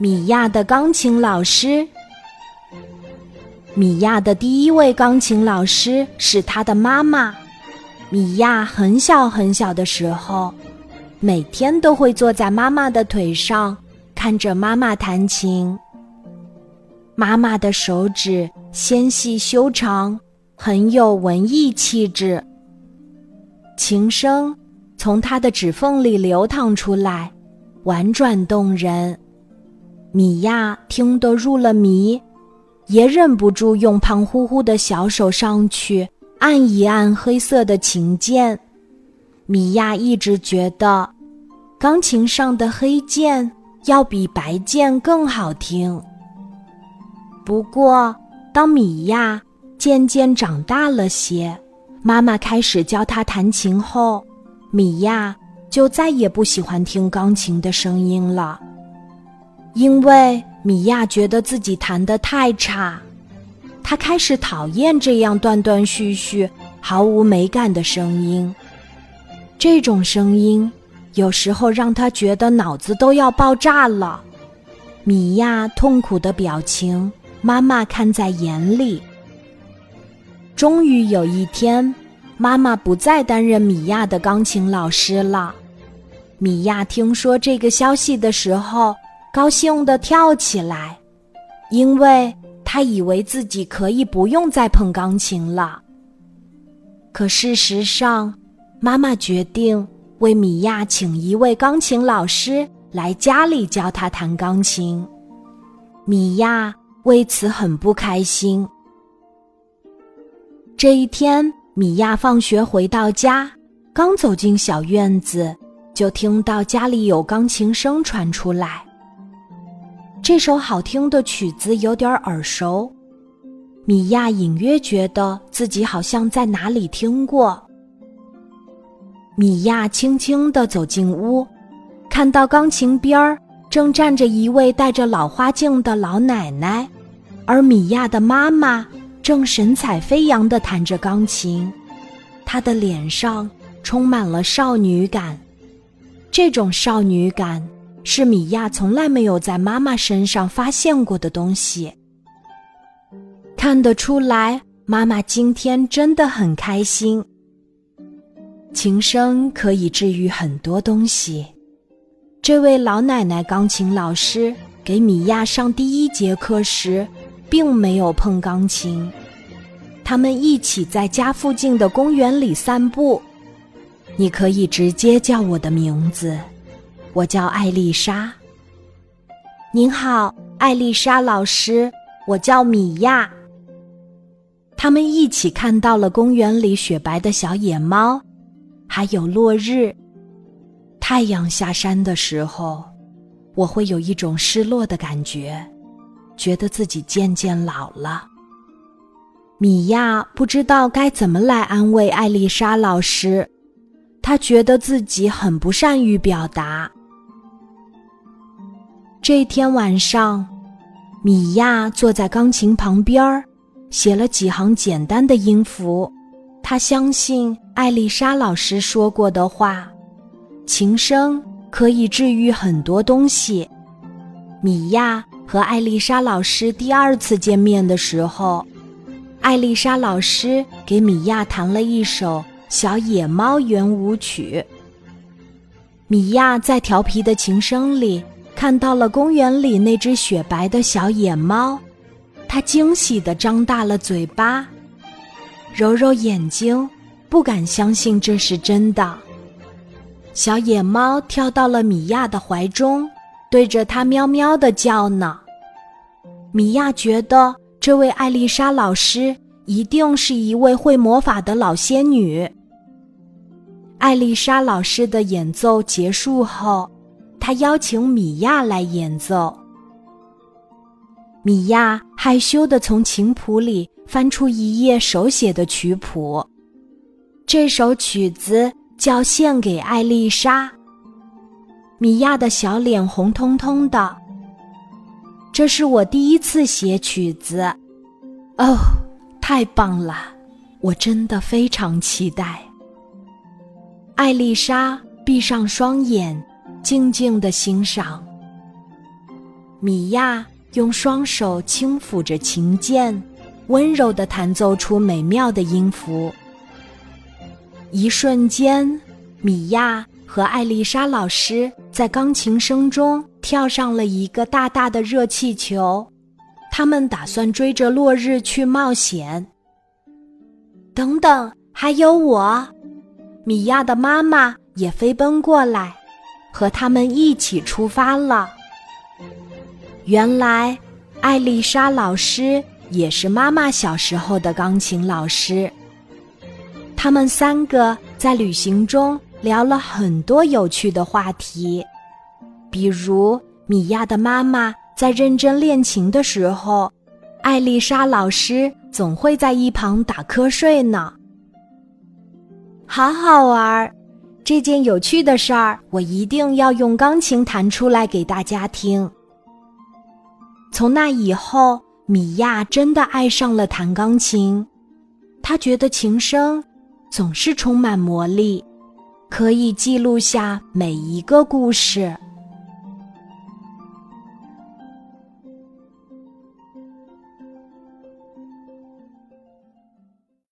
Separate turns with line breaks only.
米娅的钢琴老师。米娅的第一位钢琴老师是她的妈妈。米娅很小很小的时候，每天都会坐在妈妈的腿上，看着妈妈弹琴。妈妈的手指纤细修长，很有文艺气质。琴声从她的指缝里流淌出来，婉转动人。米娅听得入了迷，也忍不住用胖乎乎的小手上去按一按黑色的琴键。米娅一直觉得，钢琴上的黑键要比白键更好听。不过，当米娅渐渐长大了些，妈妈开始教她弹琴后，米娅就再也不喜欢听钢琴的声音了。因为米娅觉得自己弹得太差，她开始讨厌这样断断续续、毫无美感的声音。这种声音有时候让她觉得脑子都要爆炸了。米娅痛苦的表情，妈妈看在眼里。终于有一天，妈妈不再担任米娅的钢琴老师了。米娅听说这个消息的时候。高兴地跳起来，因为他以为自己可以不用再碰钢琴了。可事实上，妈妈决定为米娅请一位钢琴老师来家里教她弹钢琴。米娅为此很不开心。这一天，米娅放学回到家，刚走进小院子，就听到家里有钢琴声传出来。这首好听的曲子有点耳熟，米娅隐约觉得自己好像在哪里听过。米娅轻轻地走进屋，看到钢琴边儿正站着一位戴着老花镜的老奶奶，而米娅的妈妈正神采飞扬地弹着钢琴，她的脸上充满了少女感，这种少女感。是米娅从来没有在妈妈身上发现过的东西。看得出来，妈妈今天真的很开心。琴声可以治愈很多东西。这位老奶奶钢琴老师给米娅上第一节课时，并没有碰钢琴。他们一起在家附近的公园里散步。你可以直接叫我的名字。我叫艾丽莎。您好，艾丽莎老师，我叫米娅。他们一起看到了公园里雪白的小野猫，还有落日。太阳下山的时候，我会有一种失落的感觉，觉得自己渐渐老了。米娅不知道该怎么来安慰艾丽莎老师，她觉得自己很不善于表达。这天晚上，米娅坐在钢琴旁边儿，写了几行简单的音符。她相信艾丽莎老师说过的话：琴声可以治愈很多东西。米娅和艾丽莎老师第二次见面的时候，艾丽莎老师给米娅弹了一首《小野猫圆舞曲》。米娅在调皮的琴声里。看到了公园里那只雪白的小野猫，它惊喜地张大了嘴巴，揉揉眼睛，不敢相信这是真的。小野猫跳到了米娅的怀中，对着它喵喵地叫呢。米娅觉得这位艾丽莎老师一定是一位会魔法的老仙女。艾丽莎老师的演奏结束后。他邀请米娅来演奏。米娅害羞地从琴谱里翻出一页手写的曲谱，这首曲子叫《献给艾丽莎》。米娅的小脸红彤彤的。这是我第一次写曲子，哦，太棒了！我真的非常期待。艾丽莎闭上双眼。静静的欣赏。米娅用双手轻抚着琴键，温柔地弹奏出美妙的音符。一瞬间，米娅和艾丽莎老师在钢琴声中跳上了一个大大的热气球。他们打算追着落日去冒险。等等，还有我，米娅的妈妈也飞奔过来，和他们一起出发了。原来，艾丽莎老师也是妈妈小时候的钢琴老师。他们三个在旅行中聊了很多有趣的话题，比如米娅的妈妈。在认真练琴的时候，艾丽莎老师总会在一旁打瞌睡呢。好好玩儿，这件有趣的事儿，我一定要用钢琴弹出来给大家听。从那以后，米娅真的爱上了弹钢琴，她觉得琴声总是充满魔力，可以记录下每一个故事。